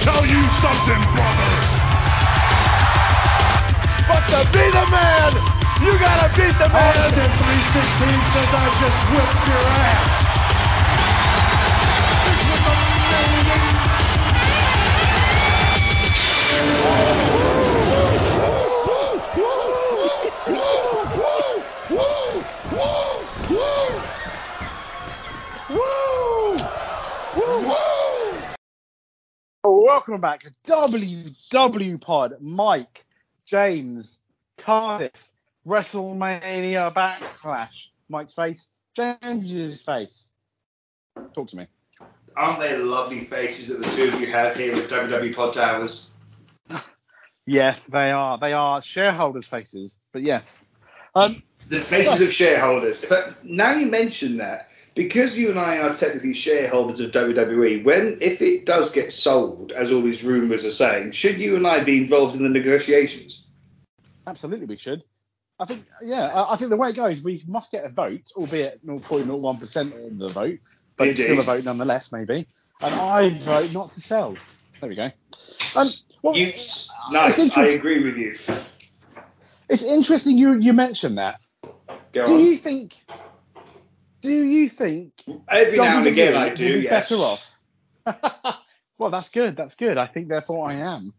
tell you something, brother. But to be the man, you gotta beat the man. Austin 316 says I just whipped your ass. Welcome back WW Pod. Mike, James, Cardiff, WrestleMania Backlash. Mike's face, James's face. Talk to me. Aren't they lovely faces that the two of you have here with WW Pod Towers? Yes, they are. They are shareholders' faces, but yes. Um, The faces of shareholders. But now you mention that, because you and I are technically shareholders of WWE, when if it does get sold, as all these rumours are saying, should you and I be involved in the negotiations? absolutely, we should. I think, yeah, I, think the way it goes, we must get a vote, albeit 0.01% of the vote, but it's still a vote nonetheless, maybe. And I vote not to sell. There we go. Um, well, You, nice, I agree with you. It's interesting you you mentioned that. Go Do on. you think? Do you think? Every now and again I do, be yes. Better off. well, that's good. That's good. I think therefore I am. Um,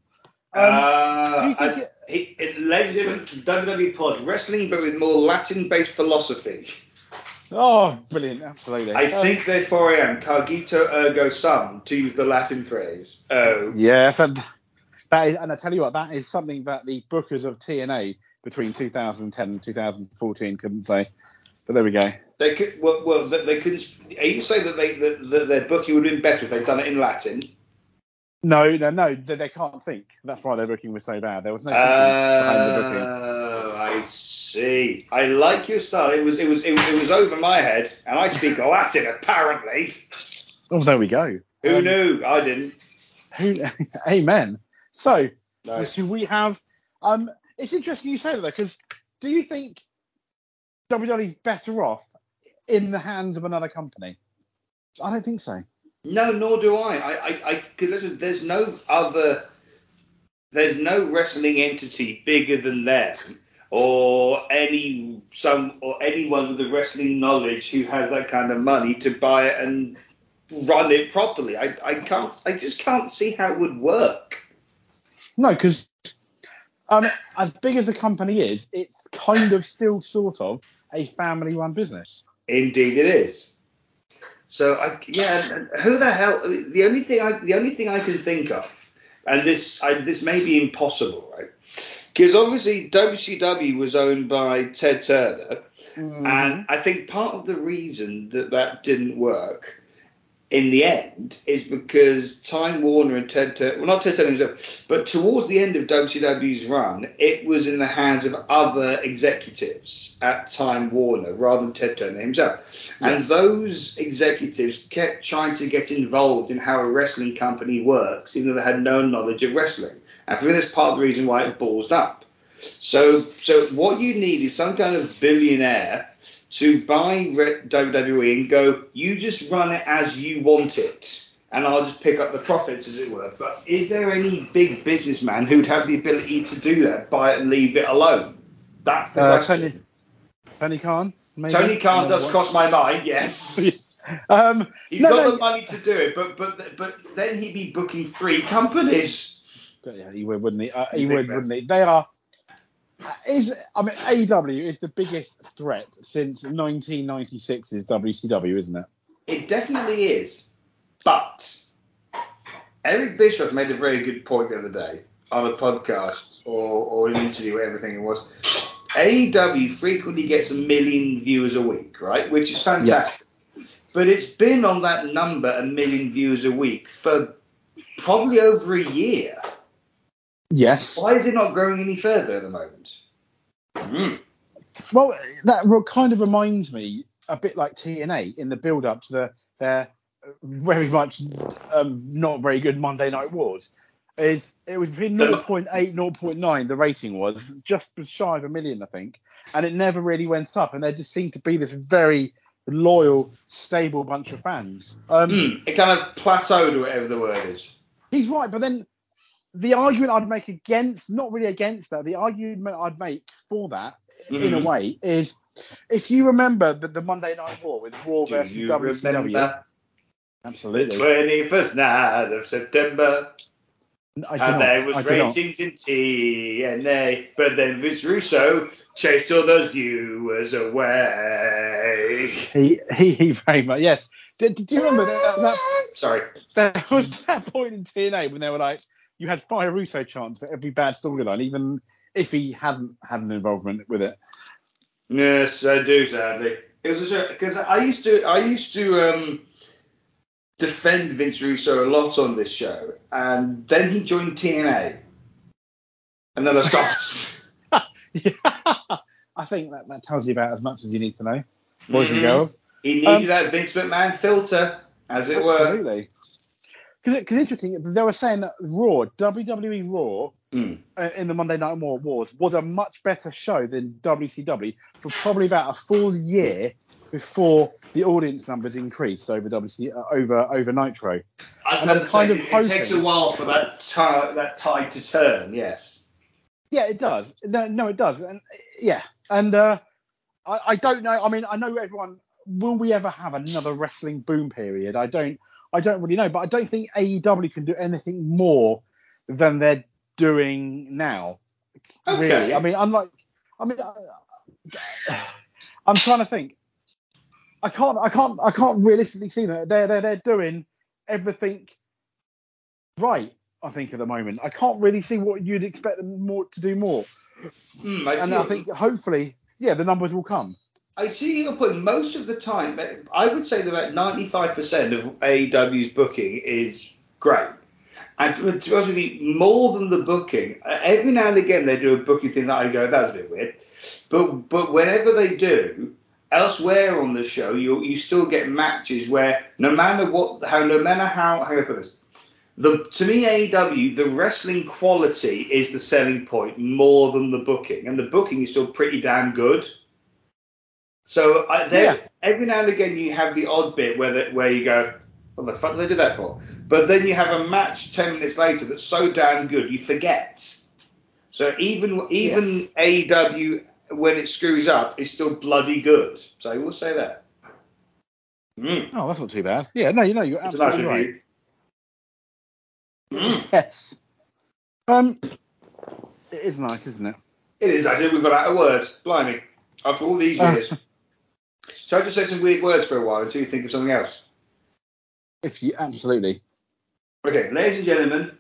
uh, do you think I- it- it, it, ladies and WWE Pod, wrestling but with more Latin-based philosophy. oh, brilliant! Absolutely. I Um, think therefore I am cogito ergo sum, to use the Latin phrase. Oh. Yes, and that is, and I tell you what, that is something that the bookers of TNA between 2010 and 2014 couldn't say. But there we go. They could, well, well they, couldn't. Are you saying that they that, that their booking would have been better if they'd done it in Latin? No, no, no, they, they can't think. That's why their booking was so bad. There was no thinking behind the booking. Oh, I see. I like your style. It was it was it, it was over my head, and I speak Latin apparently. Oh, there we go. Who Um, knew? I didn't. Who, amen. So, do we have? Um, it's interesting you say that because do you think WWE's better off in the hands of another company? I don't think so. No, nor do I. I, I, I there's, there's no other, there's no wrestling entity bigger than them, or any some or anyone with the wrestling knowledge who has that kind of money to buy it and run it properly. I, I can't, I just can't see how it would work. No, because um, as big as the company is, it's kind of still sort of a family-run business. Indeed, it is. So I, yeah, who the hell? The only thing I, the only thing I can think of, and this, I, this may be impossible, right? Because obviously WCW was owned by Ted Turner, Mm-hmm. and I think part of the reason that that didn't work in the end is because Time Warner and Ted Turner, well not Ted Turner himself, but towards the end of WCW's run, it was in the hands of other executives at Time Warner rather than Ted Turner himself. And those executives kept trying to get involved in how a wrestling company works, even though they had no knowledge of wrestling. And I think that's part of the reason why it ballsed up. So, so what you need is some kind of billionaire to buy WWE and go, you just run it as you want it, and I'll just pick up the profits, as it were. But is there any big businessman who'd have the ability to do that, buy it and leave it alone? That's the Uh, question. Tony, Tony Khan. Maybe? Tony Khan Number does one. cross my mind, yes. um, He's no, got no, the money to do it, but but but then he'd be booking three companies. Yeah, he would, wouldn't he? Uh, he would, that. wouldn't he? They are. Is I mean AEW is the biggest threat since 1996's WCW, isn't it? It definitely is. But Eric Bischoff made a very good point the other day on a podcast or, or an interview, everything it was. AEW frequently gets a million viewers a week, right? Which is fantastic. Yes. But it's been on that number, a million viewers a week, for probably over a year. Yes. Why is it not growing any further at the moment? Hmm. Well, that kind of reminds me a bit like TNA in the build-up to the their very much um, not very good Monday Night Wars. Is it was between The- 0.8 0.9 the rating was just shy of a million I think, and it never really went up, and there just seemed to be this very loyal, stable bunch of fans. Um, Hmm. It kind of plateaued, or whatever the word is. he's right, but then the argument I'd make against, not really against that, the argument I'd make for that, in a Mhm. way, is if you remember the, the Monday Night War with Raw Do versus WCW, absolutely. the 21st night of September? I and not. there was I ratings in TNA, but then Vince Russo chased all those viewers away. He, he, he very much. Yes. Did, do you remember that, that, Sorry. there was that point in TNA when they were like, you had Fire Russo chance for every bad storyline, even if he hadn't had an involvement with it. Yes, I do. Sadly, it was because I used to I used to um, defend Vince Russo a lot on this show, and then he joined TNA, and then I stopped. yeah. I think that, that tells you about as much as you need to know, boys Mhm. and girls. he needed Um, that Vince McMahon filter, as it were. Absolutely. Because interesting, they were saying that Raw, WWE Raw, Mm. uh, in the Monday Night War Wars was a much better show than WCW for probably about a full year before the audience numbers increased over WC uh, over over Nitro. I And I'm kind of it, it takes a while for that ti- that tide to turn. Yes. Yeah, it does. No, no, it does. And yeah, and uh, I, I don't know. I mean, I know everyone. Will we ever have another wrestling boom period? I don't. I don't really know, but I don't think AEW can do anything more than they're doing now. Okay. Really, I mean, unlike. I mean, I, I'm trying to think. I can't. I can't. I can't realistically see that they're they're they're doing everything right. I think at the moment, I can't really see what you'd expect them more to do more. Mm, and I think hopefully, yeah, the numbers will come. I see your point. Most of the time, I would say that about 95% of AEW's booking is great. And to, be honest with you, more than the booking, every now and again they do a booking thing that I go, that's a bit weird. But but whenever they do, elsewhere on the show, you you still get matches where no matter what, how no matter how how do I put this, the to me AEW the wrestling quality is the selling point more than the booking, and the booking is still pretty damn good. So I, Yeah. every now and again you have the odd bit where the, where you go, what the fuck did they do that for? But then you have a match ten minutes later that's so damn good you forget. So even even Yes. AEW when it screws up is still bloody good. So we'll say that. Mm. Oh, that's not too bad. Yeah, no, you know, you're It's a nice absolutely right. Mm. Yes. Um, it is nice, isn't it? It is I actually. We've got out of words. Blimey. After all these Uh. years. so I just say some weird words for a while until you think of something else. If you absolutely. Okay, ladies and gentlemen,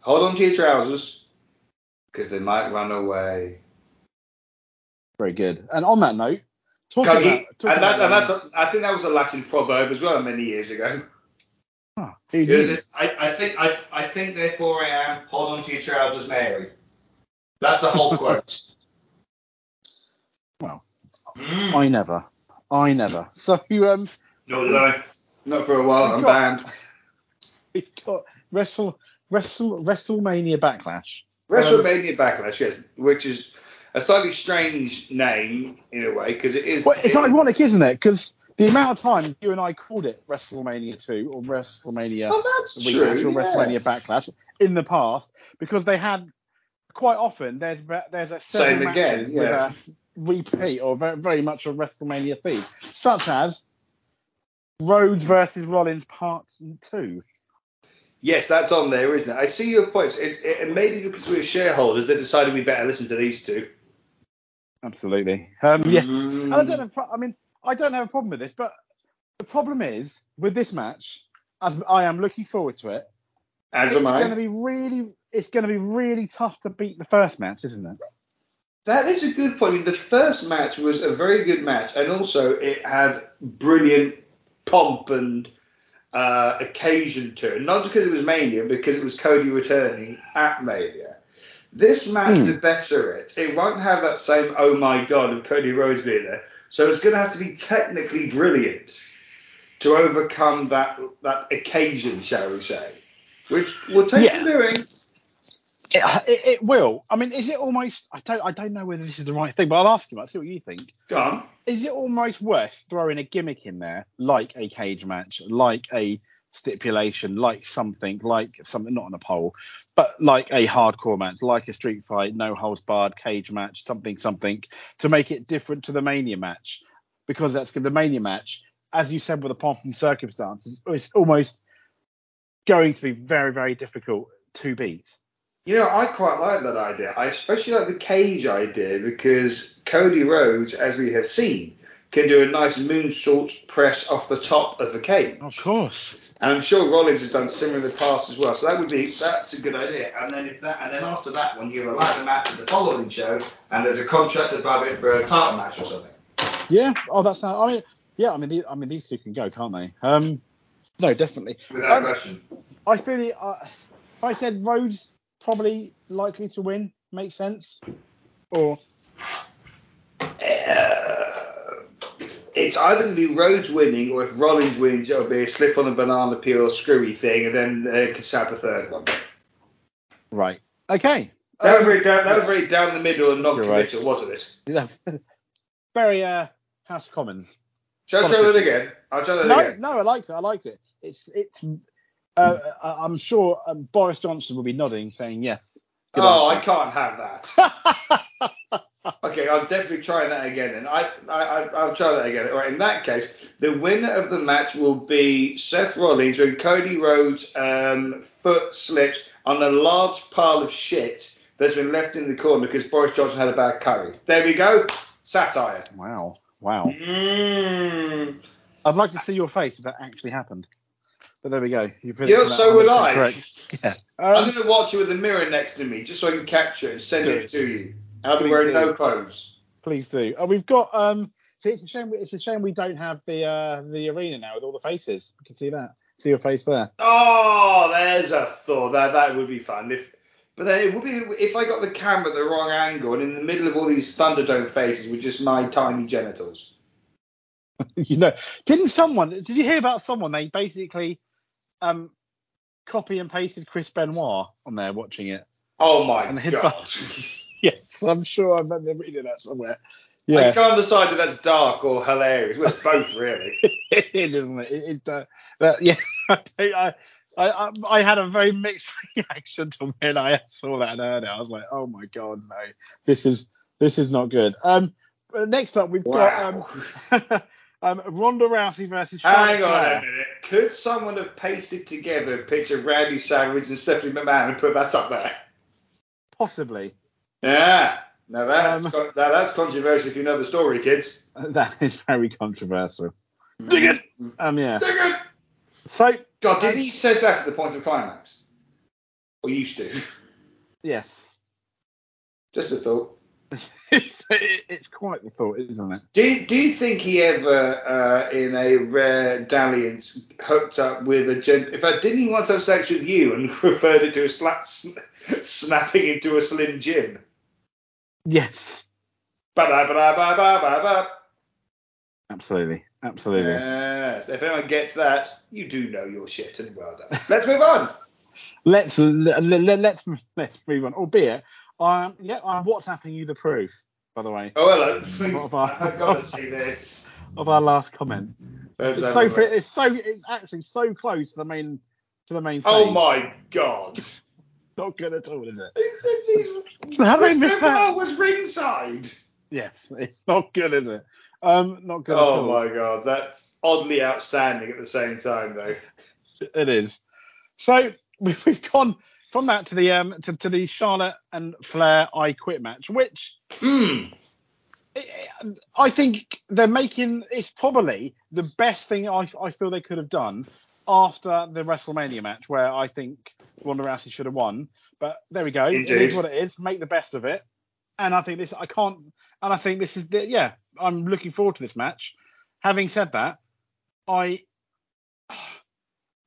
hold on to your trousers because they might run away. Very good. And on that note, talking Cuggy. about, talking and, that, about and that's a, I think that was a Latin proverb as well many years ago. Oh, who Is knew? it? I, I think I, I think therefore I am. Hold on to your trousers, Mary. That's the whole quote. Well, Mm. I never. I never. So um, No, did I? Not for a while. I'm got- banned. we've got Wrestle Wrestle WrestleMania Backlash. WrestleMania Backlash, yes, which is a slightly strange name in a way because it is. Well, it's it- ironic, isn't it? Because the amount of time you and I called it WrestleMania 2 or WrestleMania Oh, that's true. or WrestleMania. Backlash in the past because they had quite often there's there's a Same again, yeah. with a repeat or very, very much a WrestleMania theme, such as Rhodes versus Rollins Part Two. Yes, that's on there, isn't it? I see your points. It's, it, and maybe because we're shareholders, they decided we better listen to these two. Absolutely. Um, yeah. Mm. And I don't have. pro- I mean, I don't have a problem with this, but the problem is with this match, as I am looking forward to it, As it's am I. going to be really, it's going to be really tough to beat the first match, isn't it? That is a good point. I mean, The first match was a very good match, and also it had brilliant pomp and uh, occasion to it. Not just because it was Mania, because it was Cody returning at Mania. This match Hmm. to better it, it won't have that same oh my god of Cody Rhodes being there. So it's going to have to be technically brilliant to overcome that that occasion, shall we say, which will take Yeah. some doing. It, it, it will. I mean, is it almost? I don't. I don't know whether this is the right thing, but I'll ask you. I'll see what you think. Go on. Is it almost worth throwing a gimmick in there, like a cage match, like a stipulation, like something, like something not on a pole, but like a hardcore match, like a street fight, no holds barred cage match, something, something, to make it different to the Mania match, because that's the Mania match, as you said, with the pomp and circumstances, it's almost going to be very, very difficult to beat. You know, I quite like that idea. I especially like the cage idea because Cody Rhodes, as we have seen, can do a nice moonsault press off the top of a cage. Of course. And I'm sure Rollins has done similar in the past as well. So that would be that's a good idea. And then if that and then after that one you have a ladder match at the following show and there's a contract above it for a title match or something. Yeah. Oh, that's not. I mean, yeah. I mean, the, I mean, these two can go, can't they? Um, no, definitely. Without Um, question. I feel it. Uh, I said Rhodes probably likely to win, makes sense. Or Uh, it's either going to be Rhodes winning, or if Rollins wins, it'll be a slip on a banana peel screwy thing, and then they can have a third one. right. Okay. That was Um, very down, that was very down the middle and You're right. non-committal, wasn't it? yeah. Very uh, House of Commons. Shall I try that again? I'll try that No, again. no, I liked it. I liked it. It's it's. Uh, I- I'm sure um, Boris Johnson will be nodding, saying yes. Good oh, I can't have that. okay, I'm definitely trying that again. And I, I, I, I'll try that again. All right, in that case, the winner of the match will be Seth Rollins when Cody Rhodes' um, foot slips on a large pile of shit that's been left in the corner because Boris Johnson had a bad curry. There we go. Satire. Wow. Wow. Mmm. I'd like to see your face if that actually happened. But there we go. You've You know, so would I. Correct. Yeah. I'm Um, going to watch it with a mirror next to me just so I can capture it and send it it. to you. And I'll be wearing do. no clothes. please do. Oh, we've got. Um. See, it's a shame. It's a shame we don't have the uh the arena now with all the faces. We can see that. See your face there. Oh, there's a thought. That that would be fun. If, but then it would be if I got the camera at the wrong angle and in the middle of all these Thunderdome faces were just my tiny genitals. you know, didn't someone? Did you hear about someone? They basically um copy and pasted Chris Benoit on there watching it. Oh my god. Yes, I'm sure I remember reading that somewhere. Yeah. I can't decide if that's dark or hilarious. Well, it's both really. it is, isn't it? It is. But yeah, I, I, I, I- I had a very mixed reaction to when I saw that and heard it. I was like, oh my god, no, this is this is not good. Um, but next up we've Wow. got um, um, Ronda Rousey versus Hang on Flair. a minute. Could someone have pasted together a picture of Randy Savage and Stephanie McMahon and put that up there? Possibly. Yeah. Now that's Um, con- now that's controversial if you know the story, kids. That is very controversial. Dig it. Um, yeah. Dig it. So God, did Um, he says that at the point of climax? Or used to? yes, Just a thought. it's it, it's quite the thought, isn't it? Do you, do you think he ever, uh, in a rare dalliance, hooked up with a gent? In fact, didn't he once have sex with you and referred it to a sla- sn- snapping into a slim Jim? Yes, Ba-da-ba-da-ba-ba-ba-ba. absolutely, absolutely. Yes. If anyone gets that, you do know your shit, and well done. Let's move on. Let's let, let, let's let's move on. Albeit, um, yeah, I'm WhatsApping you the proof, by the way, Oh, hello. Have I- I've got to see this. of our last comment. It's so a it's so it's actually so close to the main to the main stage. Oh my god. Not good at all, is it? It's, it's, it's, How they Chris missed that? was ringside. Yes, it's not good, is it? Um, not good at all. Oh my god, that's oddly outstanding at the same time though. It is. So we've gone from that to the um to, to the Charlotte and Flair I Quit match, which Hmm. I think they're making. It's probably the best thing I, I feel they could have done after the WrestleMania match, where I think Ronda Rousey should have won. But there we go. It Indeed. is what it is. Make the best of it. And I think this. I can't. And I think this is the. Yeah, I'm looking forward to this match. Having said that, I.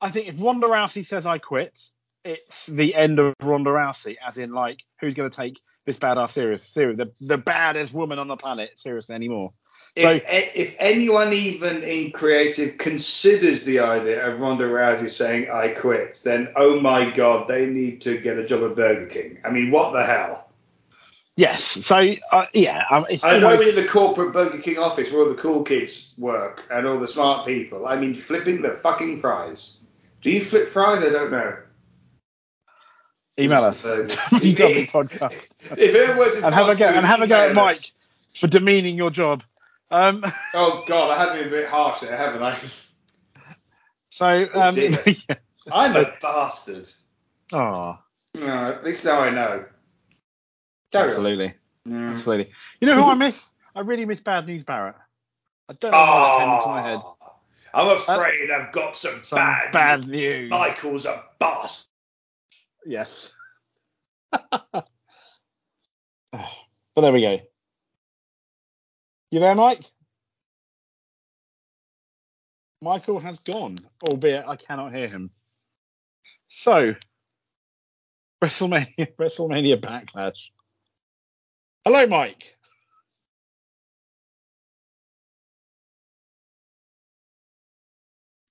I think if Ronda Rousey says I quit, it's the end of Ronda Rousey, as in like who's going to take this badass serious, serious, the, the baddest woman on the planet seriously anymore. If, a- if anyone even in creative considers the idea of Ronda Rousey saying I quit, then oh my god, they need to get a job at Burger King. I mean, what the hell? Yes. So uh, yeah, um, it's I know almost, in the corporate Burger King office where all the cool kids work and all the smart people. I mean, flipping the fucking fries. Do you flip fries? I don't know. Email us. Podcast. If it was And have a go and have a go at Mike us. for demeaning your job. Um, Oh God, I have been a bit harsh there, haven't I? so um, dear. yeah. I'm a bastard. oh, No, at least now I know. Carry absolutely, Mm. absolutely. You know who I miss? I really miss Bad News Barrett. I don't know why that came into my head. I'm uh, afraid I've got some, Some bad, bad news. Michael's a bastard. Yes. Oh, but there we go. You there, Mike? Michael has gone, albeit I cannot hear him. So, WrestleMania, WrestleMania Backlash. Hello, Mike.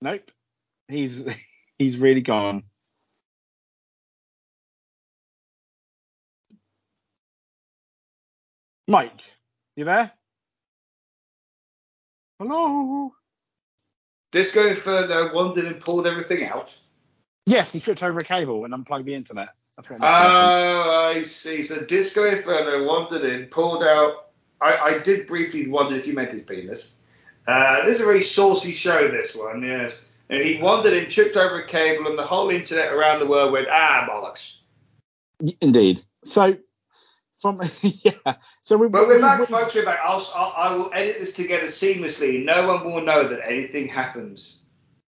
Nope. He's he's really gone. Mike, you there? Hello. Disco Inferno wanted and pulled everything out. Yes, he tripped over a cable and unplugged the internet. That's what. must have happened. Oh, I see. So Disco Inferno wandered in, pulled out. I, I did briefly wonder if you meant his penis. Uh, this is a very saucy show, this one, yes. And he wandered and tripped over a cable, and the whole internet around the world went, ah, bollocks. Indeed. So, from yeah. So we. But we're we- back, we- folks. We're back. I'll, I'll, I will edit this together seamlessly. No one will know that anything happens.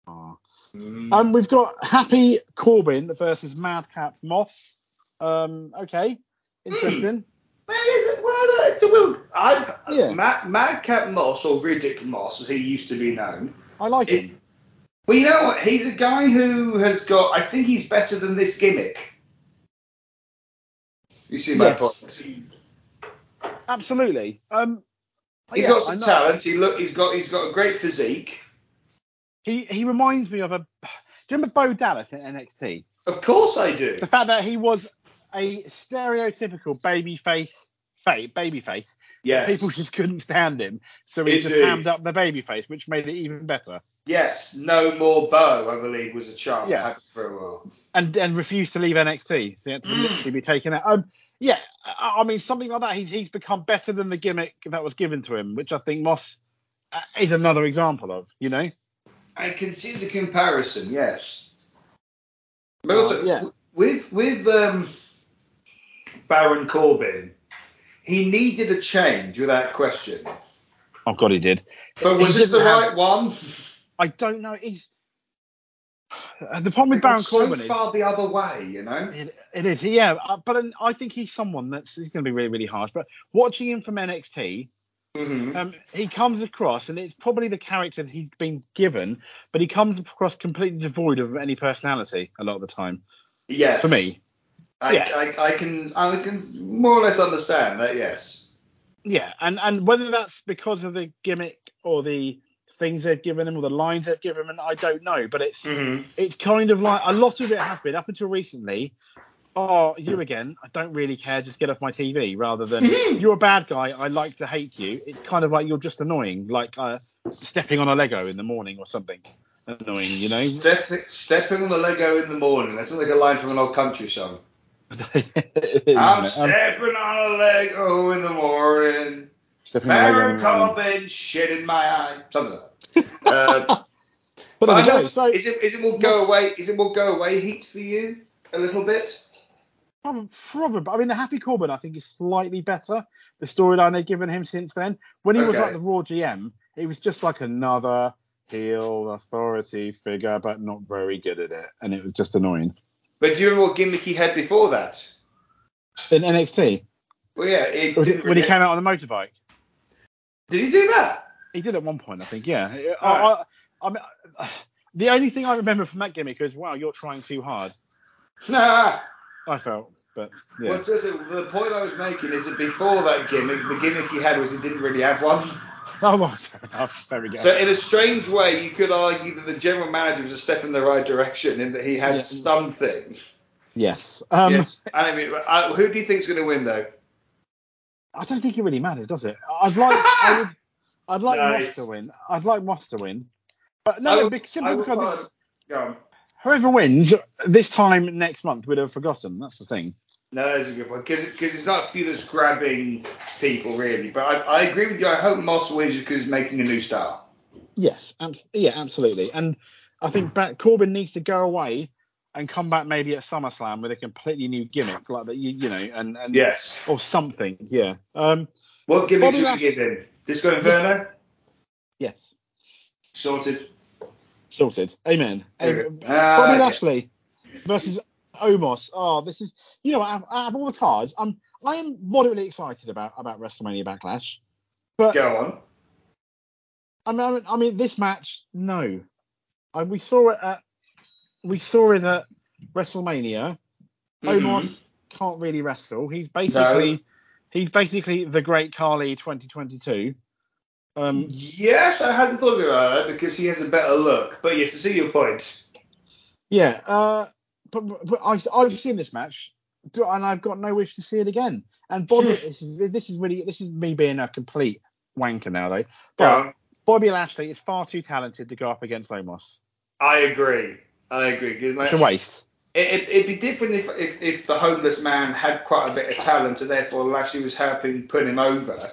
Um, we've got Happy Corbin versus Madcap Moss. Um, okay, interesting. Man, it's a will. I've, Yeah. Mad, Madcap Moss, or Riddick Moss, as he used to be known, I like is. him. Well, you know what? He's a guy who has got. I think he's better than this gimmick. You see my Yes. point? Absolutely. Um, He's yeah, got some talent. He look. He's got. He's got a great physique. He he reminds me of a. Do you remember Bo Dallas in NXT? Of course, I do. The fact that he was a stereotypical baby face, baby face. Yes. People just couldn't stand him, so he just Indeed. hammed up the baby face, which made it even better. Yes. No more Bo. I believe was a chant Yeah. for a while. and and refused to leave NXT, so he had to Mm. literally be taken out. Um, yeah, I, I mean something like that. He's he's become better than the gimmick that was given to him, which I think Moss uh, is another example of. You know, I can see the comparison. Yes. But Oh, also, yeah. with with um, Baron Corbin, he needed a change without question. oh god, he did. But He was this the have- right one? I don't know. He's the problem with Baron so Corbin is far the other way, you know. It, it is, yeah. Uh, but I think he's someone that's he's going to be really, really harsh. But watching him from NXT, hmm um, he comes across, and it's probably the character that he's been given, but he comes across completely devoid of any personality a lot of the time. Yes. For me, I, yeah. I, I can I can more or less understand that. Yes. yeah. And and whether that's because of the gimmick or the things they've given him or the lines they've given him, I don't know. But it's hmm it's kind of like a lot of it has been up until recently. Oh, you again? I don't really care. Just get off my TV. Rather than you're a bad guy. I like to hate you. It's kind of like you're just annoying, like uh, stepping on a Lego in the morning or something. Annoying, you know. Step, stepping on the Lego in the morning. That sounds like a line from an old country song. It is, I'm isn't it? Stepping on a Lego in the morning. stepping on a Lego. in Baron the morning. Corbin, shit in my eye. Something like that. Uh, But there we I go. know- So is it is it more go away? Is it more go away heat for you a little bit? Probably, probably. I mean, the Happy Corbin, I think, is slightly better. The storyline they've given him since then. When he was like the Raw GM, he was just like another heel authority figure, but not very good at it, and it was just annoying. But do you remember what gimmick he had before that? In NXT, Well, yeah, it it when he came out on the motorbike, Did he do that? he did at one point, I think. Yeah. Oh. I, I, I mean, the only thing I remember from that gimmick is, wow, you're trying too hard. Nah. I felt, but yeah. Well, the point I was making is that before that gimmick, the gimmick he had was he didn't really have one. Oh, well, fair enough. There we go. So in a strange way, you could argue that the general manager was a step in the right direction in that he had Yeah. something. yes. Um, yes. And I mean, uh, who do you think is going to win though? I don't think it really matters, does it? I'd like, I would, I'd like Nice. Moss to win. I'd like Moss to win, but no, bec- simply will because it's, whoever wins this time next month we'd have forgotten. That's the thing. No, that's a good point because because it's not a few that's grabbing people really. But I, I agree with you. I hope Moss wins because he's making a new style. Yes, abs- yeah, absolutely. And I think Back Corbin needs to go away and come back maybe at SummerSlam with a completely new gimmick like that. You, you know, and, and Yes. or something. Yeah. Um. What gimmick should we give him? Disco Inferno? Yes. Sorted. Sorted. Amen. Um, Ah, Bobby okay. Lashley versus Omos. Oh, this is you know out of, out of all the cards, I'm I am moderately excited about about WrestleMania Backlash. But Go on. I mean, I mean, this match, no. I, we saw it at we saw it at WrestleMania. Mhm. Omos can't really wrestle. He's basically he's basically the Great Khali 2022. Um, Yes, I hadn't thought about that because he has a better look. But yes, I see your point. yeah. Uh, but, but I've I've seen this match, and I've got no wish to see it again. And Bobby, hmm. this is this is really this is me being a complete wanker now though. But on. Bobby Lashley is far too talented to go up against Omos. I agree. I agree. like, It's a waste. It, it, it'd be different if, if, if the homeless man had quite a bit of talent and therefore Lashley was helping put him over.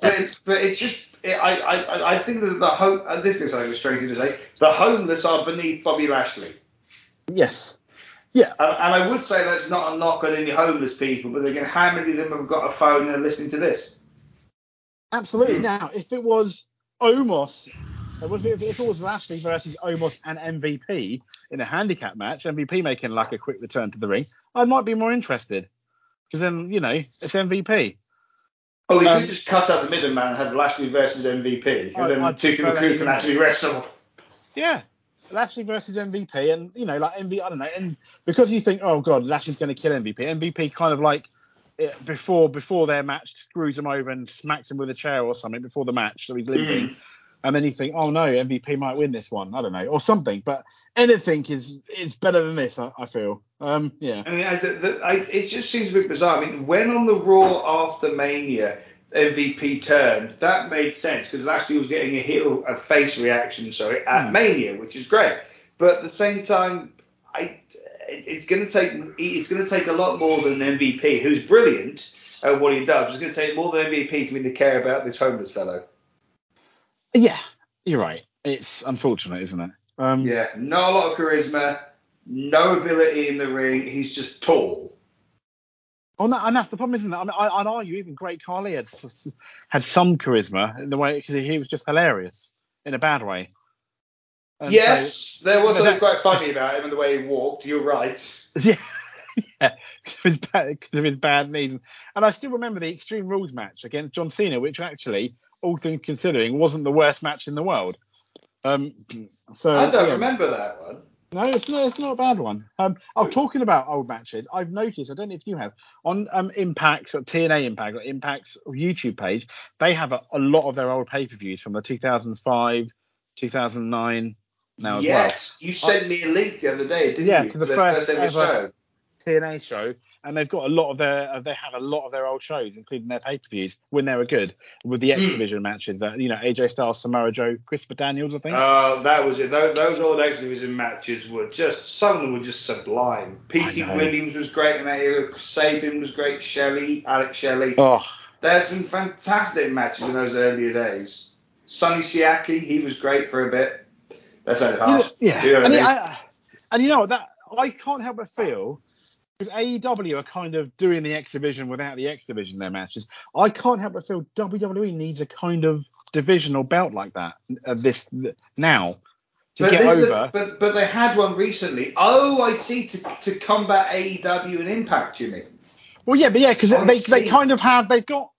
But it's but it's just it, I, I I think that the home this is something strange to say the homeless are beneath Bobby Lashley. Yes. Yeah. And, and I would say that's not a knock on any homeless people, but again, how many of them have got a phone and are listening to this? Absolutely. Now, if it was Omos, if it, was Lashley versus Omos and MVP in a handicap match, MVP making like a quick return to the ring, I might be more interested. Because then, you know, it's MVP. Oh, we Um, could just cut out the middleman and have Lashley versus MVP, and I- then I'd two people who can actually wrestle. Yeah. Lashley versus MVP, and you know, like MVP, I don't know, and because you think, oh god, Lashley's going to kill MVP, MVP kind of like eh, before before their match screws him over and smacks him with a chair or something before the match, so he's limping, and then you think, oh no, MVP might win this one, I don't know, or something, but anything is is better than this, I, I feel. Um, yeah, I mean, I, the, the, I, it just seems a bit bizarre. I mean, when on the Raw after Mania, MVP turned, that made sense because Lashley was getting a heel, a face reaction, sorry, at Hmm. Mania, which is great. But at the same time, I, it, it's going to take it's going to take a lot more than MVP, who's brilliant at what he does. It's going to take more than MVP for me to care about this homeless fellow. yeah, you're right. It's unfortunate, isn't it? Um, Yeah, not a lot of charisma, no ability in the ring. He's just tall. Oh, no, and that's the problem, isn't it? I mean, I, I'd argue even Great Khali had had some charisma in the way because he was just hilarious in a bad way. And so- Yes, there was something quite funny about him and the way he walked. You're right. Yeah, yeah, because of his bad, because of his bad knees. And I still remember the Extreme Rules match against John Cena, which actually, all things considering, wasn't the worst match in the world. Um, so I don't yeah. remember that one. No, it's not. It's not a bad one. Um, oh, talking about old matches, I've noticed. I don't know if you have on um Impact's or TNA Impact or Impact's YouTube page. They have a, a lot of their old pay per views from the 2005, 2009 now as yes, you sent me a link the other day, didn't Yeah, you? to the their first ever ever- show. TNA show, and they've got a lot of their uh, they have a lot of their old shows, including their pay per views when they were good, with the X Hmm. Division matches that you know AJ Styles, Samoa Joe, Christopher Daniels, I think. Uh, that was it. Those, those old X Division matches were just some of them were just sublime. Petey Williams was great in that era. Sabin was great. Shelley, Alex Shelley. oh, They had some fantastic matches in those earlier days. Sonny Siaki, he was great for a bit. That's know- half. yeah, You know I mean? I, and you know what, that I can't help but feel because AEW are kind of doing the X Division without the X Division in their matches. I can't help but feel WWE needs a kind of divisional belt like that uh, this now to But get over. but but they had one recently. Oh, I see. To to combat AEW and Impact, you mean? Well, yeah, but yeah, because they, see. they kind of have they've got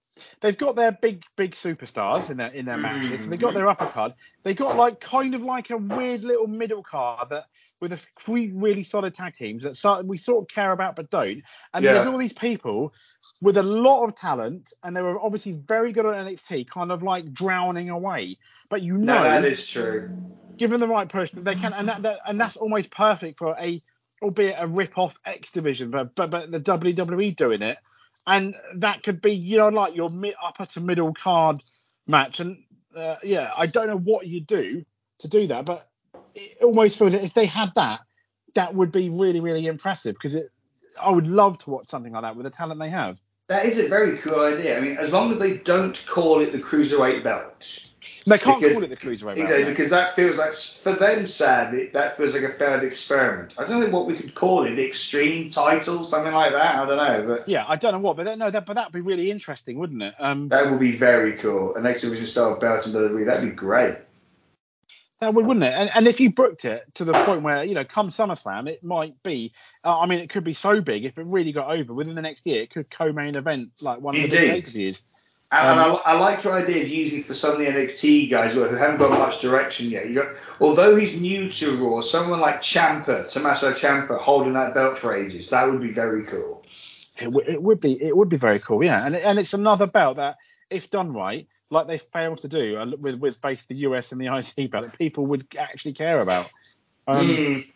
they've got their big big superstars in their in their matches. So they got Mhm. their upper card. They've got like kind of like a weird little middle card that with a three really solid tag teams that so, we sort of care about but don't. And Yeah. there's all these people with a lot of talent, and they were obviously very good at NXT, kind of like drowning away. But you know, No, that is true. given the right person, they can, and that, that and that's almost perfect for a, albeit a rip-off X division, but but but the WWE doing it, and that could be you know like your mid, upper to middle card match, and uh, yeah, I don't know what you do to do that, but it almost feels that if they had that, that would be really, really impressive because it. I would love to watch something like that with the talent they have. That is a very cool idea. I mean, as long as they don't call it the cruiserweight belt. They can't because, call it the cruiserweight exactly, because that feels like for them, sadly, that feels like a failed experiment. I don't know what we could call it, the extreme title, something like that. I don't know, but yeah, I don't know what, but that, no, that but that'd be really interesting, wouldn't it? Um, that would be very cool. An X Division style belt in WWE, that'd be great. That would, wouldn't it? And, and if you booked it to the point where, you know, come SummerSlam, it might be, uh, I mean, it could be so big if it really got over within the next year, it could co-main event like one of Indeed. the big pay-per-views. And, um, I, I, like your idea of using for some of the NXT guys who haven't got much direction yet. Got, although he's new to Raw, someone like Ciampa, Tommaso Ciampa, holding that belt for ages, that would be very cool. It, w- it would be, it would be very cool, yeah. And and it's another belt that, if done right, like they failed to do uh, with with both the US and the IC belt that people would actually care about. Um, mm.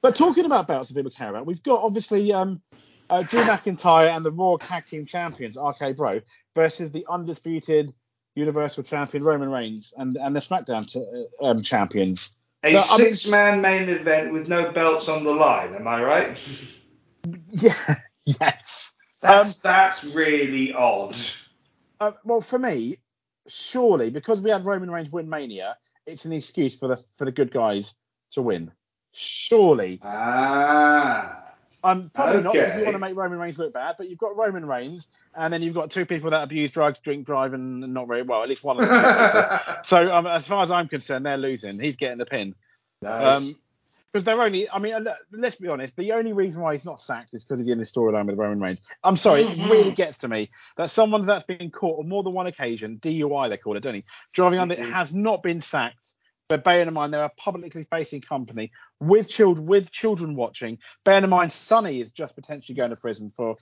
But talking about belts that people care about, we've got obviously um, uh, Drew McIntyre and the Raw Tag Team Champions RK Bro versus the undisputed Universal Champion Roman Reigns and and the SmackDown t- uh, um, champions. A six-man main event with no belts on the line. Am I right? Yeah. Yes. That's um, that's really odd. Uh, well, for me, surely because we had Roman Reigns win Mania, it's an excuse for the for the good guys to win. Surely. Ah. Um, probably okay. not because you want to make Roman Reigns look bad, but you've got Roman Reigns, and then you've got two people that abuse drugs, drink, drive, and not very well. At least one of them. so um, as far as I'm concerned, they're losing. He's getting the pin. Nice. Um, because they're only, I mean, let's be honest, the only reason why he's not sacked is because he's in this storyline with Roman Reigns. I'm sorry, mm-hmm. it really gets to me that someone that's been caught on more than one occasion, DUI they call it, don't he? Driving under has not been sacked. But bearing in mind they're a publicly facing company with children with children watching. Bearing in mind Sunny is just potentially going to prison for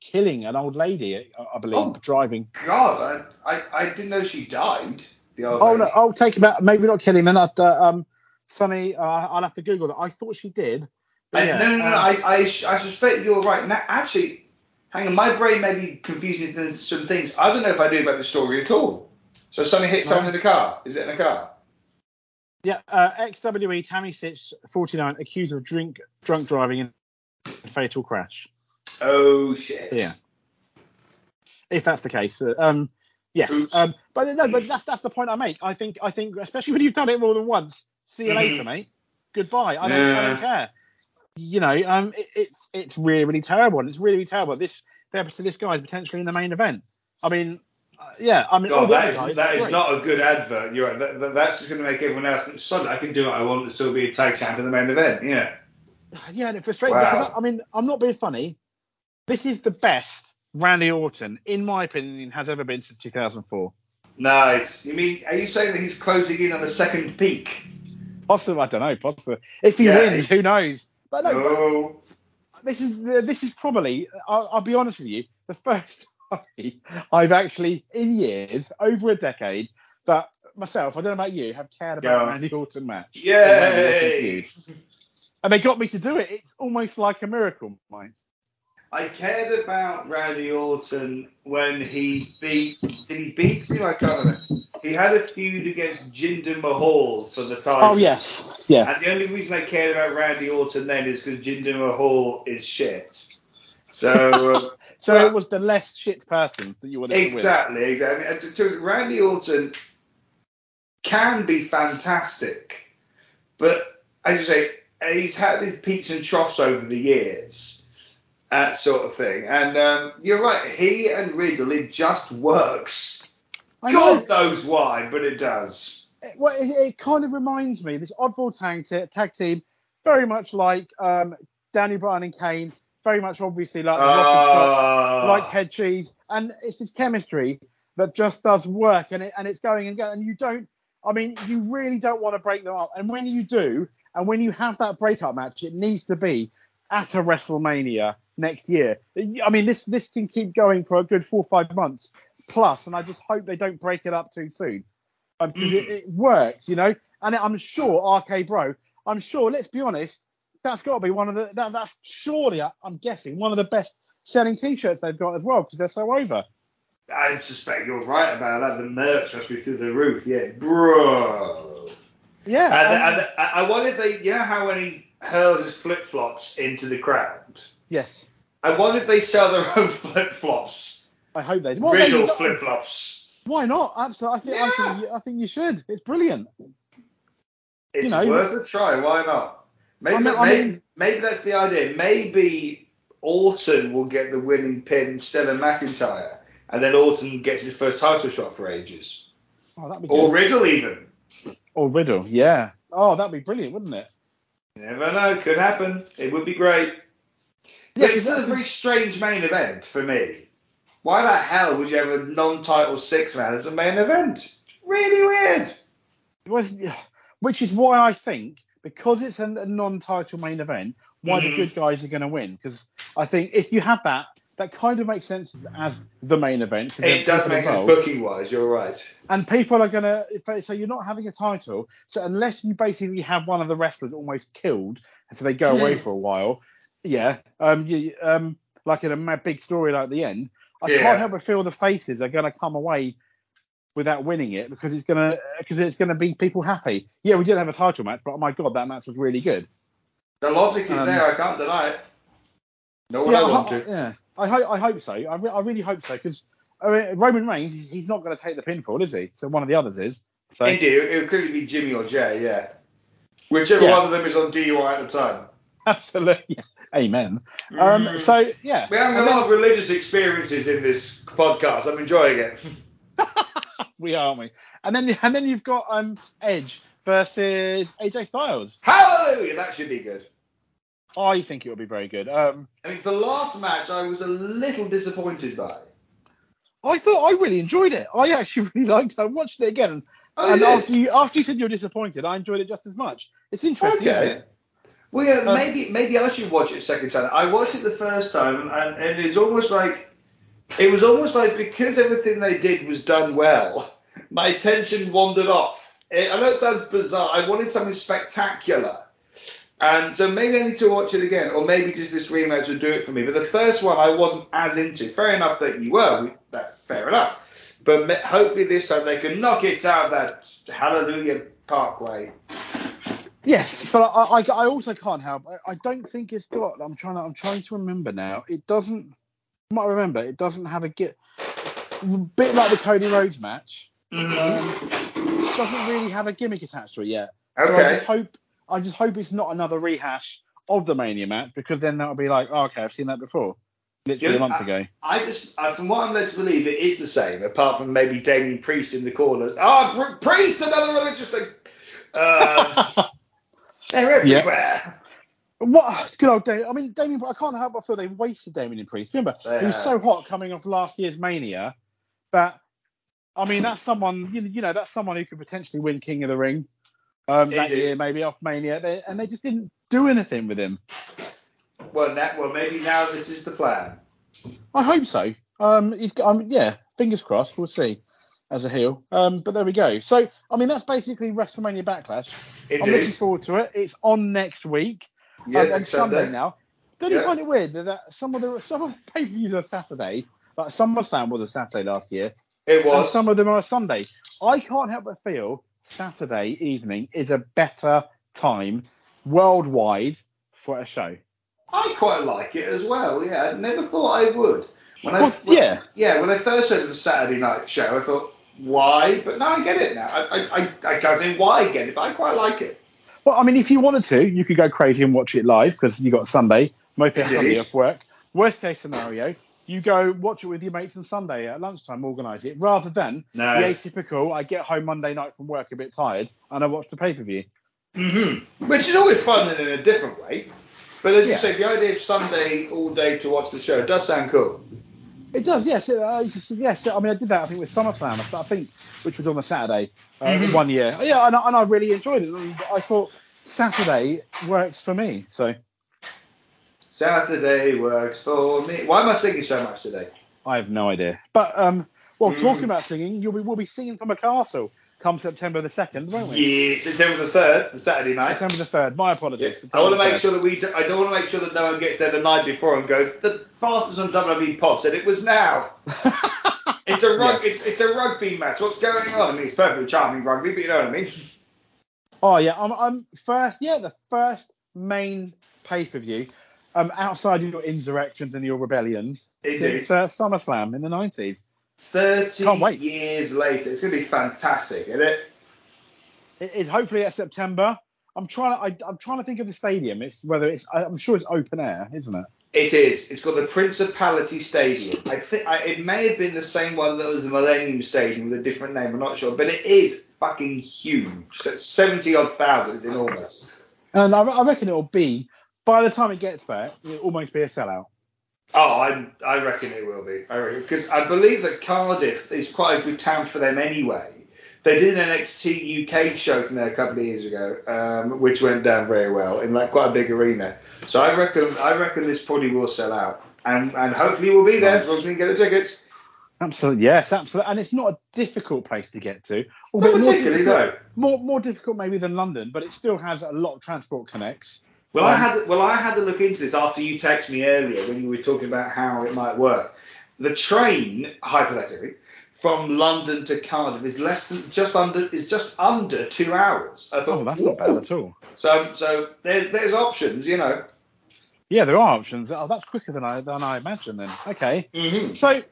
killing an old lady, I believe, oh, driving. God, I, I, I didn't know she died. The old oh lady. no, I'll take him out. Maybe not killing. Then after um, Sunny, uh, I'll have to Google that. I thought she did. Yeah, no, no, no. Um, I, I, I suspect you're right. Now, actually, hang on. My brain may be confusing some things. I don't know if I knew about the story at all. So Sunny hit someone in a car. Is it in a car? Yeah. Uh, XWE Tammy Sytch, 49, accused of drink drunk driving in a fatal crash. Oh shit. Yeah. If that's the case. Uh, um. Yes. Um. But no. But that's that's the point I make. I think I think especially when you've done it more than once See you later, mm-hmm. mate. Goodbye. I don't, yeah. I don't care. You know, um, it, it's it's really really terrible. And it's really, really terrible. This to this guy is potentially in the main event. I mean, yeah. I mean, God, that is guys, that is not a good advert. You're right. That, that, that's just going to make everyone else. Suddenly, I can do what I want to still be a tag champ in the main event. Yeah. Yeah, and it frustrates wow. me because I, I mean, I'm not being funny. This is the best Randy Orton, in my opinion, has ever been since 2004. Nice. You mean? Are you saying that he's closing in on the second peak? Possible, I don't know. Possible. If he yeah, wins, who knows? But no, no. But this is this is probably. I'll, I'll, be honest with you. The first I've actually, in years, over a decade, that myself, I don't know about you, have cared about yeah. Randy Orton match. Yay! And they got me to do it. It's almost like a miracle, mate. I cared about Randy Orton when he beat. Did he beat him? I can't remember. He had a feud against Jinder Mahal for the title. Oh yes, yes. And the only reason I cared about Randy Orton then is because Jinder Mahal is shit. So. Um, So well, it was the less shit person that you wanted exactly, to win. Exactly, exactly. Randy Orton can be fantastic, but as you say, he's had his peaks and troughs over the years that sort of thing. And um, you're right, he and Riddle, it just works. I God know. knows why, but it does. It, well, it, it, kind of reminds me, this oddball tag, t- tag team, very much like um, Danny Bryan and Kane, very much obviously like uh, Rock like Head Cheese, and it's this chemistry that just does work, and it and it's going and going, and you don't. I mean, you really don't want to break them up, and when you do, and when you have that breakup match, it needs to be at a WrestleMania next year. I mean, this this can keep going for a good four or five months plus, and I just hope they don't break it up too soon um, because mm. it, it, works, you know. And I'm sure RK Bro, I'm sure. Let's be honest, that's got to be one of the that, that's surely I'm guessing one of the best selling T-shirts they've got as well because they're so over. I suspect you're right about that. The merch must be through the roof. Yeah, bro. Yeah. And, um, and I wonder if they, you know how when he hurls his flip flops into the crowd, yes. I wonder if they sell their own flip flops, I hope they do. Well, Riddle flip flops. Why not? Absolutely. I think, I, think Yeah. you, I think you should. It's brilliant. It's You know, worth a try. Why not? Maybe, I mean- that- I mean- maybe that's the idea. Maybe Orton will get the winning pin instead of McIntyre, and then Orton gets his first title shot for ages, Oh, that'd be good. or Riddle even. Or Riddle. Yeah. Oh, that'd be brilliant, wouldn't it? You never know. Could happen. It would be great. Yeah, but it's 'cause a very strange main event for me. Why the hell would you have a non-title six man as a main event? It's really weird. It was, which is why I think because it's a, non-title main event, why Mhm. the good guys are going to win. Because I think if you have that, that kind of makes sense as, the main event. It does make sense booking wise. You're right. And people are going to, so you're not having a title. So unless you basically have one of the wrestlers almost killed, and so they go away Hmm. for a while, yeah, um, you, um, like in a big story like the end, I Yeah. can't help but feel the faces are going to come away without winning it because it's going to because it's to be people happy. Yeah, we didn't have a title match, but oh my god, that match was really good. The logic is Um, there. I can't deny it. No one yeah, I want ho- to. yeah, I hope I hope so. I, re- I really hope so because I mean, Roman Reigns, he's not going to take the pinfall, is he? So one of the others is. So Indeed, it would clearly be Jimmy or Jey, yeah. Whichever Yeah. one of them is on DUI at the time. absolutely, amen. Um, Mm. so yeah, We're having a lot of religious experiences in this podcast. I'm enjoying it. we are, aren't we? And then and then you've got um Edge versus AJ Styles. Hallelujah! That should be good. I think it will be very good. Um, I mean, the last match I was a little disappointed by. I thought I really enjoyed it. I actually really liked it. I watched it again, Oh, and after you after you said you were disappointed, I enjoyed it just as much. It's interesting, Okay. Well, yeah, Um, maybe maybe I should watch it a second time. I watched it the first time, and, and it's almost like it was almost like because everything they did was done well, my attention wandered off. It, I know it sounds bizarre. I wanted something spectacular, and so maybe I need to watch it again, or maybe just this rematch would do it for me. But the first one I wasn't as into. Fair enough that you were. We- fair enough. But hopefully this time they can knock it out that Hallelujah Parkway. Yes, but I, I, I also can't help. I, I don't think it's got. I'm trying to I'm trying to remember now. It doesn't. You might remember. It doesn't have a get. Bit like the Cody Rhodes match. Mm-hmm. Um, doesn't really have a gimmick attached to it yet. So I Okay. just hope I just hope it's not another rehash of the Mania match because then that'll be like, oh, okay, I've seen that before, literally a month I- ago. I just, uh, from what I'm led to believe, it is the same, apart from maybe Damien Priest in the corner. Ah, Pr- Priest, another religious thing. Uh, they're everywhere. What good old Damien? I mean, Damien. I can't help but feel they've wasted Damien Priest. Remember, They he was so hot coming off last year's Mania that I mean, that's someone you, you know, that's someone who could potentially win King of the Ring um, that Indeed. year, maybe off Mania, they, and they just didn't do anything with him. Well, now, well, maybe now this is the plan. I hope so. Um, he's got, um, yeah, fingers crossed. We'll see as a heel. Um, but there we go. So, I mean, that's basically WrestleMania Backlash. I'm looking forward to it. It's on next week. Yeah, um, on Sunday now. Don't you find it weird that, that some of the some of the pay per views are Saturday, like SummerSlam was a Saturday last year, It and was. some of them are a Sunday. I can't help but feel Saturday evening is a better time worldwide for a show. I quite like it as well. Yeah, I never thought I would. When I, when- yeah. yeah, when I first heard of the Saturday night show, I thought, why? But now I get it now. I, I, I, I can't say why I get it, but I quite like it. Well, I mean, if you wanted to, you could go crazy and watch it live because you got Sunday, most people Sunday off work. Worst case scenario, you go watch it with your mates on Sunday at lunchtime, organise it, rather than Nice. the atypical. I get home Monday night from work a bit tired and I watch the pay per view. Mm-hmm. Which is always fun and in a different way. But as you Yeah. say, the idea of Sunday all day to watch the show does sound cool. It does, yes. It, uh, yes, I mean, I did that. I think with SummerSlam, I I think, which was on a Saturday uh, Mhm. one year. Yeah, and, I- and I really enjoyed it. I thought Saturday works for me. So Saturday works for me. Why am I singing so much today? I have no idea. But um, well, Mm. talking about singing, you'll be we'll be singing from a castle come September the second, won't we? Yeah, September the third, the Saturday night. September the third. My apologies. Yeah. I want to make 3rd. sure that we. Do, I don't want to make sure that no one gets there the night before and goes. The fastest on WWE pod said it was now. It's a rug. Yeah. It's it's a rugby match. What's going on? I mean, it's perfectly charming rugby, but you know what I mean. Oh yeah, I'm, I'm first. Yeah, the first main pay per view, um, outside of your insurrections and your rebellions, Indeed. since uh, SummerSlam in the nineties. 30 Can't wait. years later. It's going to be fantastic, isn't it? It is hopefully at September. I'm trying. I, I'm trying to think of the stadium. It's whether it's. I'm sure it's open air, isn't it? It is. It's called the Principality Stadium. I think I, it may have been the same one that was the Millennium Stadium with a different name. I'm not sure, but it is fucking huge. 70 odd thousand. It's enormous. And I, I reckon it'll be by the time it gets there, it'll almost be a sellout. Oh, I I reckon it will be. I reckon because I believe that Cardiff is quite a good town for them anyway. They did an NXT UK show from there a couple of years ago, um, which went down very well in like quite a big arena. So I reckon I reckon this probably will sell out, and and hopefully we'll be there as long as we can get the tickets. Absolutely, yes, absolutely. And it's not a difficult place to get to. Not more particularly, difficult- no. More more difficult maybe than London, but it still has a lot of transport connects. Well, I Um, had well, I had to look into this after you texted me earlier when you were talking about how it might work. The train, hypothetically, from London to Cardiff is less than just under is just under two hours. I thought, Oh, that's not bad at all. So so there, there's options, you know. Yeah, there are options. Oh, that's quicker than I than I imagined. Then okay. Mm-hmm. So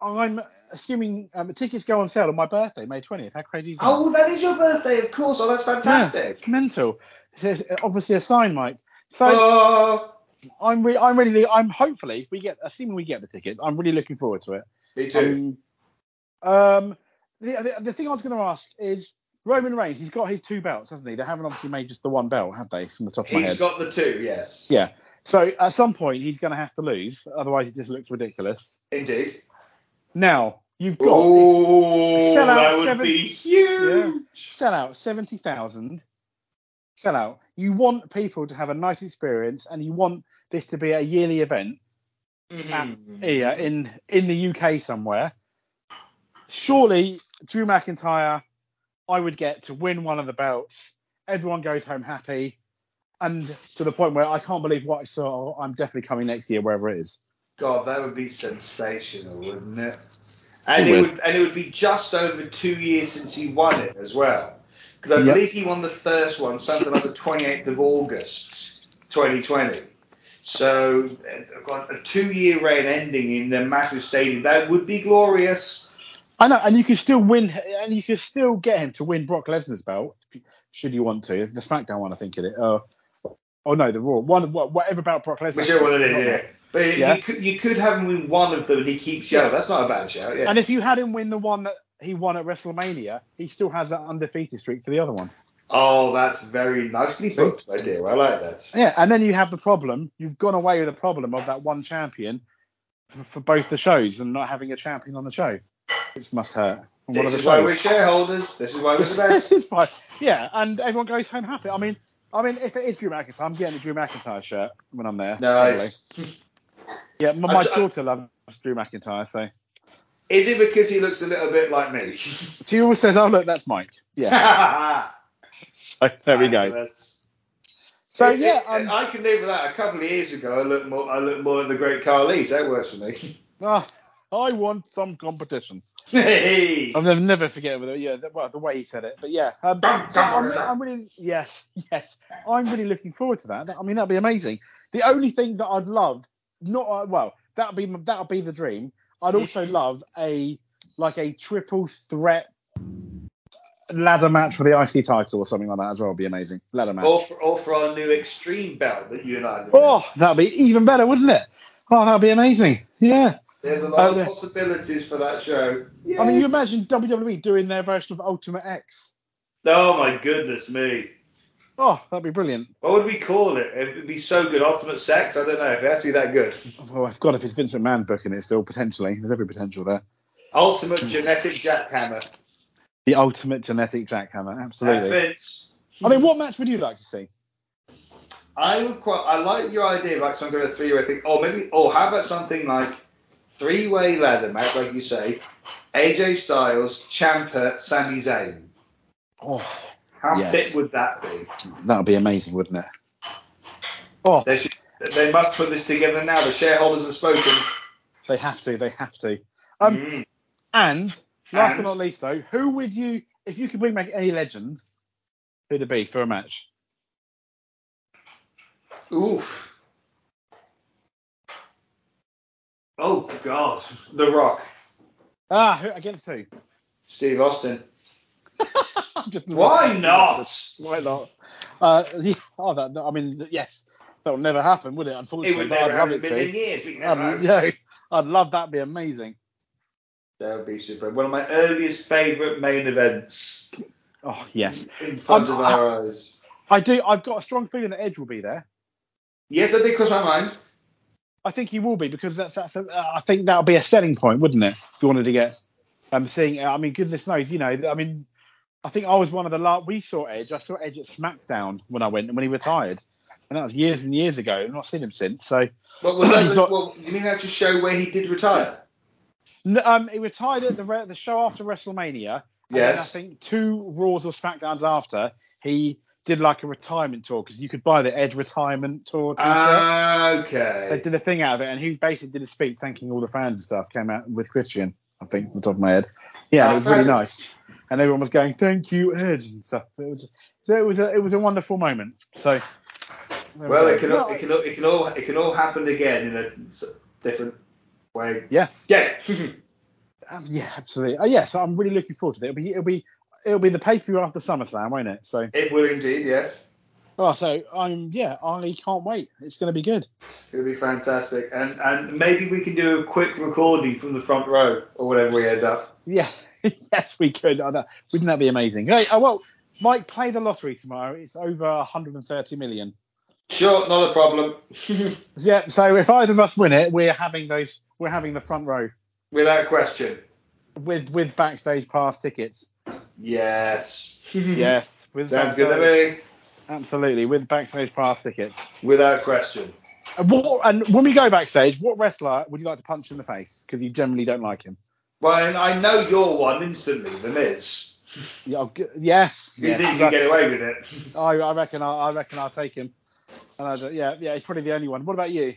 I'm assuming um, tickets go on sale on my birthday, May 20th. How crazy is that? Oh, that is your birthday, of course. Oh, that's fantastic. it's mental. It's obviously a sign, Mike. So Oh, I'm re- I'm really I'm hopefully if we get assuming we get the ticket, I'm really looking forward to it. me too. Um, um the, the the thing I was going to ask is Roman Reigns. He's got his two belts, hasn't he? They haven't obviously made just the one belt, have they? From the top of my He's head. got the two, yes. Yeah. So at some point he's going to have to lose, otherwise it just looks ridiculous. Indeed. Now you've got Oh, Sell out that would seven- be huge. sell out seventy thousand. Sell out. You want people to have a nice experience, and you want this to be a yearly event. Mhm. here in in the UK somewhere. Surely Drew McIntyre, I would get to win one of the belts. Everyone goes home happy, and to the point where I can't believe what I saw. I'm definitely coming next year, wherever it is. God, that would be sensational, wouldn't it? And It it would. would, and it would be just over two years since he won it as well, because I Yep. believe he won the first one something like the 28th of August, 2020. So, a two-year reign ending in a massive stadium that would be glorious. I know, and you can still win, and you can still get him to win Brock Lesnar's belt, should you want to. The SmackDown one, I think it is. Uh, oh no, the Raw one, whatever about Brock Lesnar. Whichever one it is, yeah. But Yeah. you could you could have him win one of them and he keeps yelling. That's not a bad shout, yeah. And if you had him win the one that he won at WrestleMania, he still has that undefeated streak for the other one. oh, that's very nicely booked, my dear. I like that. Yeah, and then you have the problem. You've gone away with the problem of that one champion for, for both the shows and not having a champion on the show, which must hurt. on one of This the is why we're shareholders. This is why we're This, the best. this is fine. Yeah, and everyone goes home happy. I mean, I mean, if it is Drew McIntyre, I'm getting a Drew McIntyre shirt when I'm there. probably. Nice. Yeah, my, my daughter loves Drew McIntyre, so Is it because he looks a little bit like me? she always says, "Oh look, that's Mike." Yes. so there we go. So It- yeah, it- um, I can live with that. A couple of years ago, I looked more. I looked more like the Great Carlise. That works for me. ah, I want some competition. hey. I'll never, never forget with it. Yeah, the, well, the way he said it. But yeah, um, so I'm. I'm really, yes, yes, I'm really looking forward to that. That- I mean, that'd be amazing. The only thing that I'd love, not uh, well, that'd be that'll be the dream. I'd also love a like a triple threat ladder match for the IC title or something like that as well. Would be amazing. Ladder match. Or for, or for our new Extreme belt that you and I. Oh, that'd be even better, wouldn't it? Oh, that'd be amazing. Yeah. There's a lot Oh, of possibilities for that show. I mean, you imagine WWE doing their version of Ultimate X. Oh my goodness me. Oh, that'd be brilliant. What would we call it? It would be so good. Ultimate Sex? I don't know. It has to be that good. Oh, I've got if it's Vince McMahon booking it still potentially. There's every potential there. Ultimate Genetic Jackhammer. The ultimate genetic jackhammer, That's absolutely. Vince. I mean, what match would you like to see? I would quite. I like your idea of like some kind of three-way thing. Or maybe. Oh, how about something like three-way ladder match, like you say? AJ Styles, Ciampa, Sami Zayn. Oh, How Yes. fit would that be? that would be amazing, wouldn't it? Oh, They should. They must put this together now. The shareholders have spoken. they have to. They have to. Um, Mm. and last And? but not least, though, who would you, if you could bring back any legend, Who'd it be for a match? Oof. Oh God, The Rock, Ah, who, against who? Steve Austin. Just- Why not? Why not? Uh, yeah, oh, that, I mean, yes, that will never happen, would it? Unfortunately, It Unfortunately, would but never I'd love happen it in a million to. years. but you I'd, know. yeah, I'd love that. Be amazing. That would be super. One of my earliest favourite main events Oh yes, in front Um, of our eyes. I do. I've got a strong feeling that Edge will be there. Yes, that did cross my mind. I think he will be because that's that's. A, uh, I think that'll be a selling point, wouldn't it? If you wanted to get, um, seeing. I mean, goodness knows, you know. I mean, I think I was one of the last. We saw Edge. I saw Edge at SmackDown when I went and when he retired, and that was years and years ago. I've not seen him since. So, What was that? Not- well, you mean that to show where he did retire? Um, he retired at the re- the show after WrestleMania. And I think two Raws or SmackDowns after, he did like a retirement tour because you could buy the Edge retirement tour T-shirt. Ah, Okay. they did a thing out of it, and he basically did a speech thanking all the fans and stuff. Came out with Christian, I think, off the top of my head. Yeah, Ah, it was really fair. nice, and everyone was going, "Thank you, Edge," and stuff. It was so it was a it was a wonderful moment. So, there we Well, it can, all, it can all, it can all it can all happen again in a different way. yes, Yeah. um, yeah, absolutely. Uh, yes, I'm really looking forward to it. It'll be it'll be it'll be the pay per view after SummerSlam, won't it? So, it will indeed. Yes. Oh, so I'm yeah, I can't wait. It's going to be good. It's gonna be fantastic, and and maybe we can do a quick recording from the front row or whatever we end up. Yeah, yes, we could. I know. Wouldn't that be amazing? Hey, oh, well, Mike, play the lottery tomorrow. It's over 130 million. Sure, not a problem. Yeah, so if either of us win it, we're having those. We're having the front row Without question. with with backstage pass tickets. Yes. Yes, with Sounds good to me. Absolutely, with backstage pass tickets. Without question. And, what, and when we go backstage, what wrestler would you like to punch in the face? Because you generally don't like him. Well, and I know you're one instantly, The Miz. Yeah, yes, You yes. think you can get away with it? I, I reckon. I, I reckon I'll take him. And I, yeah, yeah, he's probably the only one. What about you?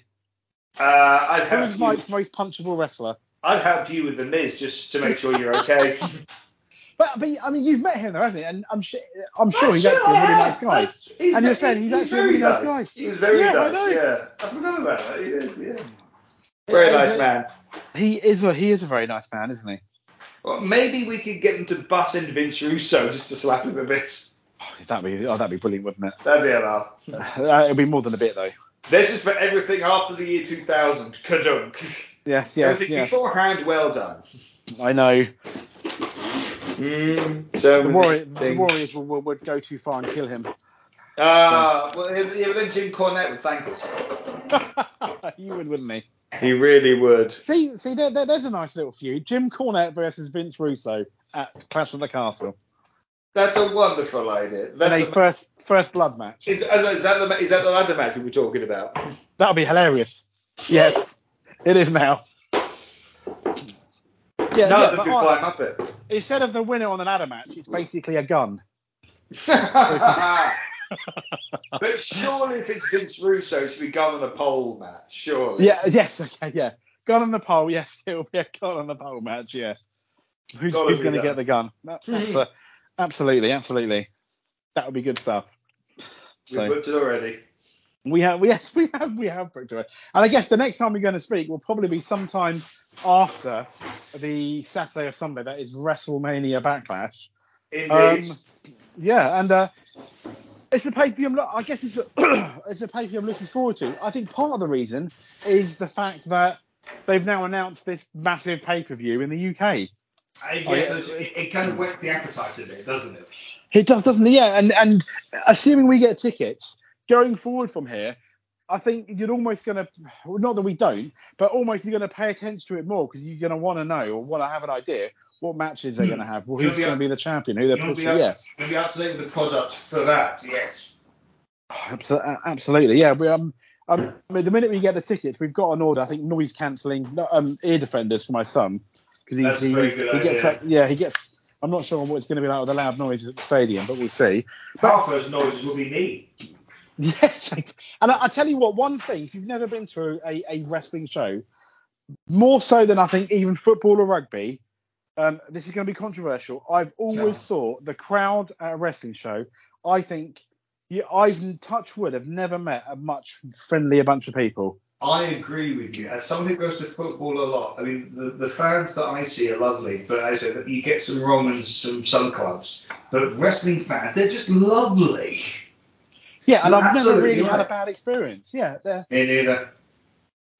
Uh, I'd Who's. Mike's most punchable wrestler? I'd help you with The Miz just to make sure you're okay. But, but I mean, you've met him though, haven't you? And I'm sure, I'm sure he's actually a really nice guy. He's And you're saying he's actually a really nice guy. He was very Yeah, I nice. know. Yeah, I forgot about that. He is, yeah. Very Yeah, nice man. He is a he is a very nice man, isn't he? Well, maybe we could get him to bus in Vince Russo just to slap him a bit. Oh, that'd be oh, that'd be brilliant, wouldn't it? That'd be a laugh. it? It'd be more than a bit though. This is for everything after the year 2000. Kadunk. Yes, yes, everything yes. beforehand, well done. I know. Mm, so The, Warrior, the. Warriors would, would, would go too far and kill him. Ah, well, yeah, but then Jim Cornette would thank us. you would, wouldn't he? He really would. See, see, there, there, there's a nice little feud: Jim Cornette versus Vince Russo at Clash of the Castle. That's a wonderful idea. In a That's a, first first blood match. is, uh, is, that the, is that the ladder match we were talking about? That'll be hilarious. Yes, it is now. Yeah, no, yeah, the but good I- climb up it. instead of the winner on an ladder match, it's basically a gun. but surely if it's Vince Russo, it should be gun on a pole match. Surely. Yeah, yes, okay, yeah. Gun on the pole, yes, it'll be a gun on the pole match, yeah. Who's, who's going to get the gun? That- a- absolutely, absolutely. That would be good stuff. We So booked it already. we have, yes, we have, we have booked it. And I guess the next time we're going to speak will probably be sometime after the Saturday or Sunday. That is WrestleMania Backlash. Indeed. Um, yeah, and uh, it's a pay per view. I guess it's a, it's a pay per view I'm looking forward to. I think part of the reason is the fact that they've now announced this massive pay per view in the UK. I Oh, guess yeah. it, it kind of whets the appetite a bit, doesn't it? It does, doesn't it? Yeah, and and assuming we get tickets going forward from here, I think you're almost going to, not that we don't, but almost you're going to pay attention to it more because you're going to want to know or want to have an idea what matches they're going to have, well, who's going to be the champion, who they're pushing. up, Yeah, you'll be up to date with the product for that. Yes. Absolutely. Yeah, we um. Um, I mean, the minute we get the tickets, we've got an order. I think noise cancelling um, ear defenders for my son because he, he, he gets that. Yeah, he gets. I'm not sure what it's going to be like with the loud noises at the stadium, but we'll see. But- Half those noises will be me. Yes, and I, I tell you what, one thing, if you've never been to a, a wrestling show, more so than I think even football or rugby, Um, this is going to be controversial. I've always Yeah. thought the crowd at a wrestling show. I think yeah, I've touch wood. Have never met a much friendlier bunch of people. I agree with you. As someone who goes to football a lot, I mean, the, the fans that I see are lovely, but as I said, you get some Romans, some some clubs. But wrestling fans, they're just lovely. Yeah, and You're I've never really had a bad experience. Yeah, they're Me neither.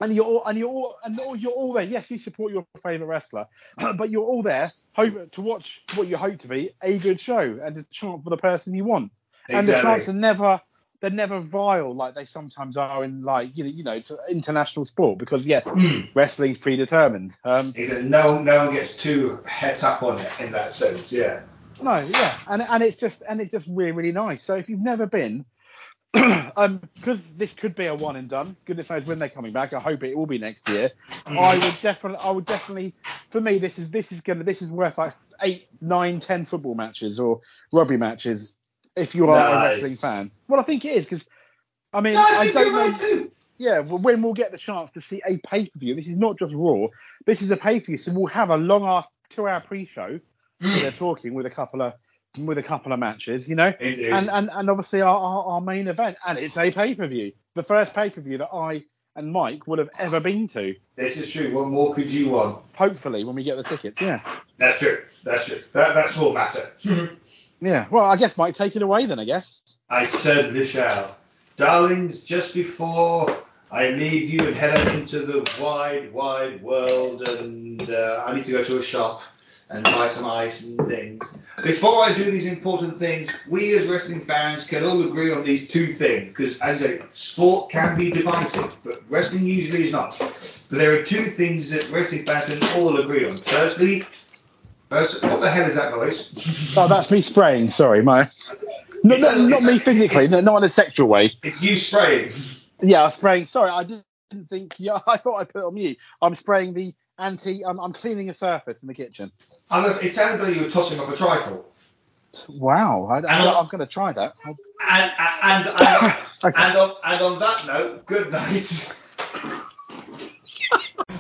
and you're all, and you're all, and all, you're all there. Yes, you support your favorite wrestler, but you're all there hope, to watch what you hope to be a good show and to chant for the person you want. Exactly. And the chants are never they're never vile like they sometimes are in like you know you know it's international sport because yes, wrestling's predetermined. Um, Is that no no one gets too het up on it in that sense, yeah. no, yeah, and and it's just and it's just really really nice. So if you've never been. um, because this could be a one and done. Goodness knows when they're coming back. I hope it will be next year. I would definitely, I would definitely, for me, this is this is gonna this is worth like eight, nine, ten football matches or rugby matches if you are a wrestling fan. Well, I think it is because, I mean, No, I I don't know. too. Yeah, well, when we'll get the chance to see a pay per view, this is not just Raw. This is a pay per view, so we'll have a long ass two hour pre show. Mm. They're talking with a couple of with a couple of matches, you know, and and and obviously our, our, our main event, and it's a pay per view, the first pay per view that I and Mike would have ever been to. This is true. What more could you want? Hopefully, when we get the tickets, yeah, That's true. That's true. That, that's all matter. yeah. Well, I guess Mike, take it away then. I guess. I certainly shall. Darlings, just before I leave you and head out into the wide, wide world, and uh, I need to go to a shop and buy some ice and things. Before I do these important things, we as wrestling fans can all agree on these two things, because as a sport can be divisive, but wrestling usually is not. But there are two things that wrestling fans can all agree on. Firstly, first, what the hell is that noise? Oh, that's me spraying. Sorry, my. No, no, a- not me physically, no, not in a sexual way. it's you spraying. Yeah, I'm spraying. Sorry, I didn't think. Yeah, I thought I put it on mute. I'm spraying the anti. I'm, I'm cleaning a surface in the kitchen. Unless it sounded like you were tossing off a trifle. Wow, I, And I- am going to try that. And and and, and, Okay. and, on, and on that note, good night.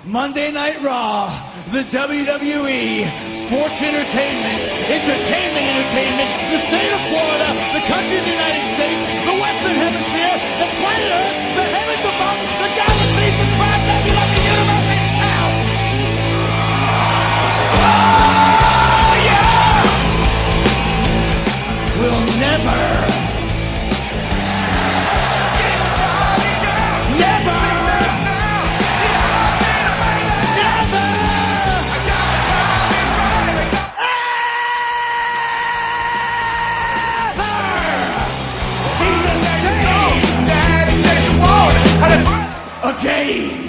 Monday Night Raw, the WWE Sports Entertainment, Entertainment Entertainment, the state of Florida, the country of the United States, never. again.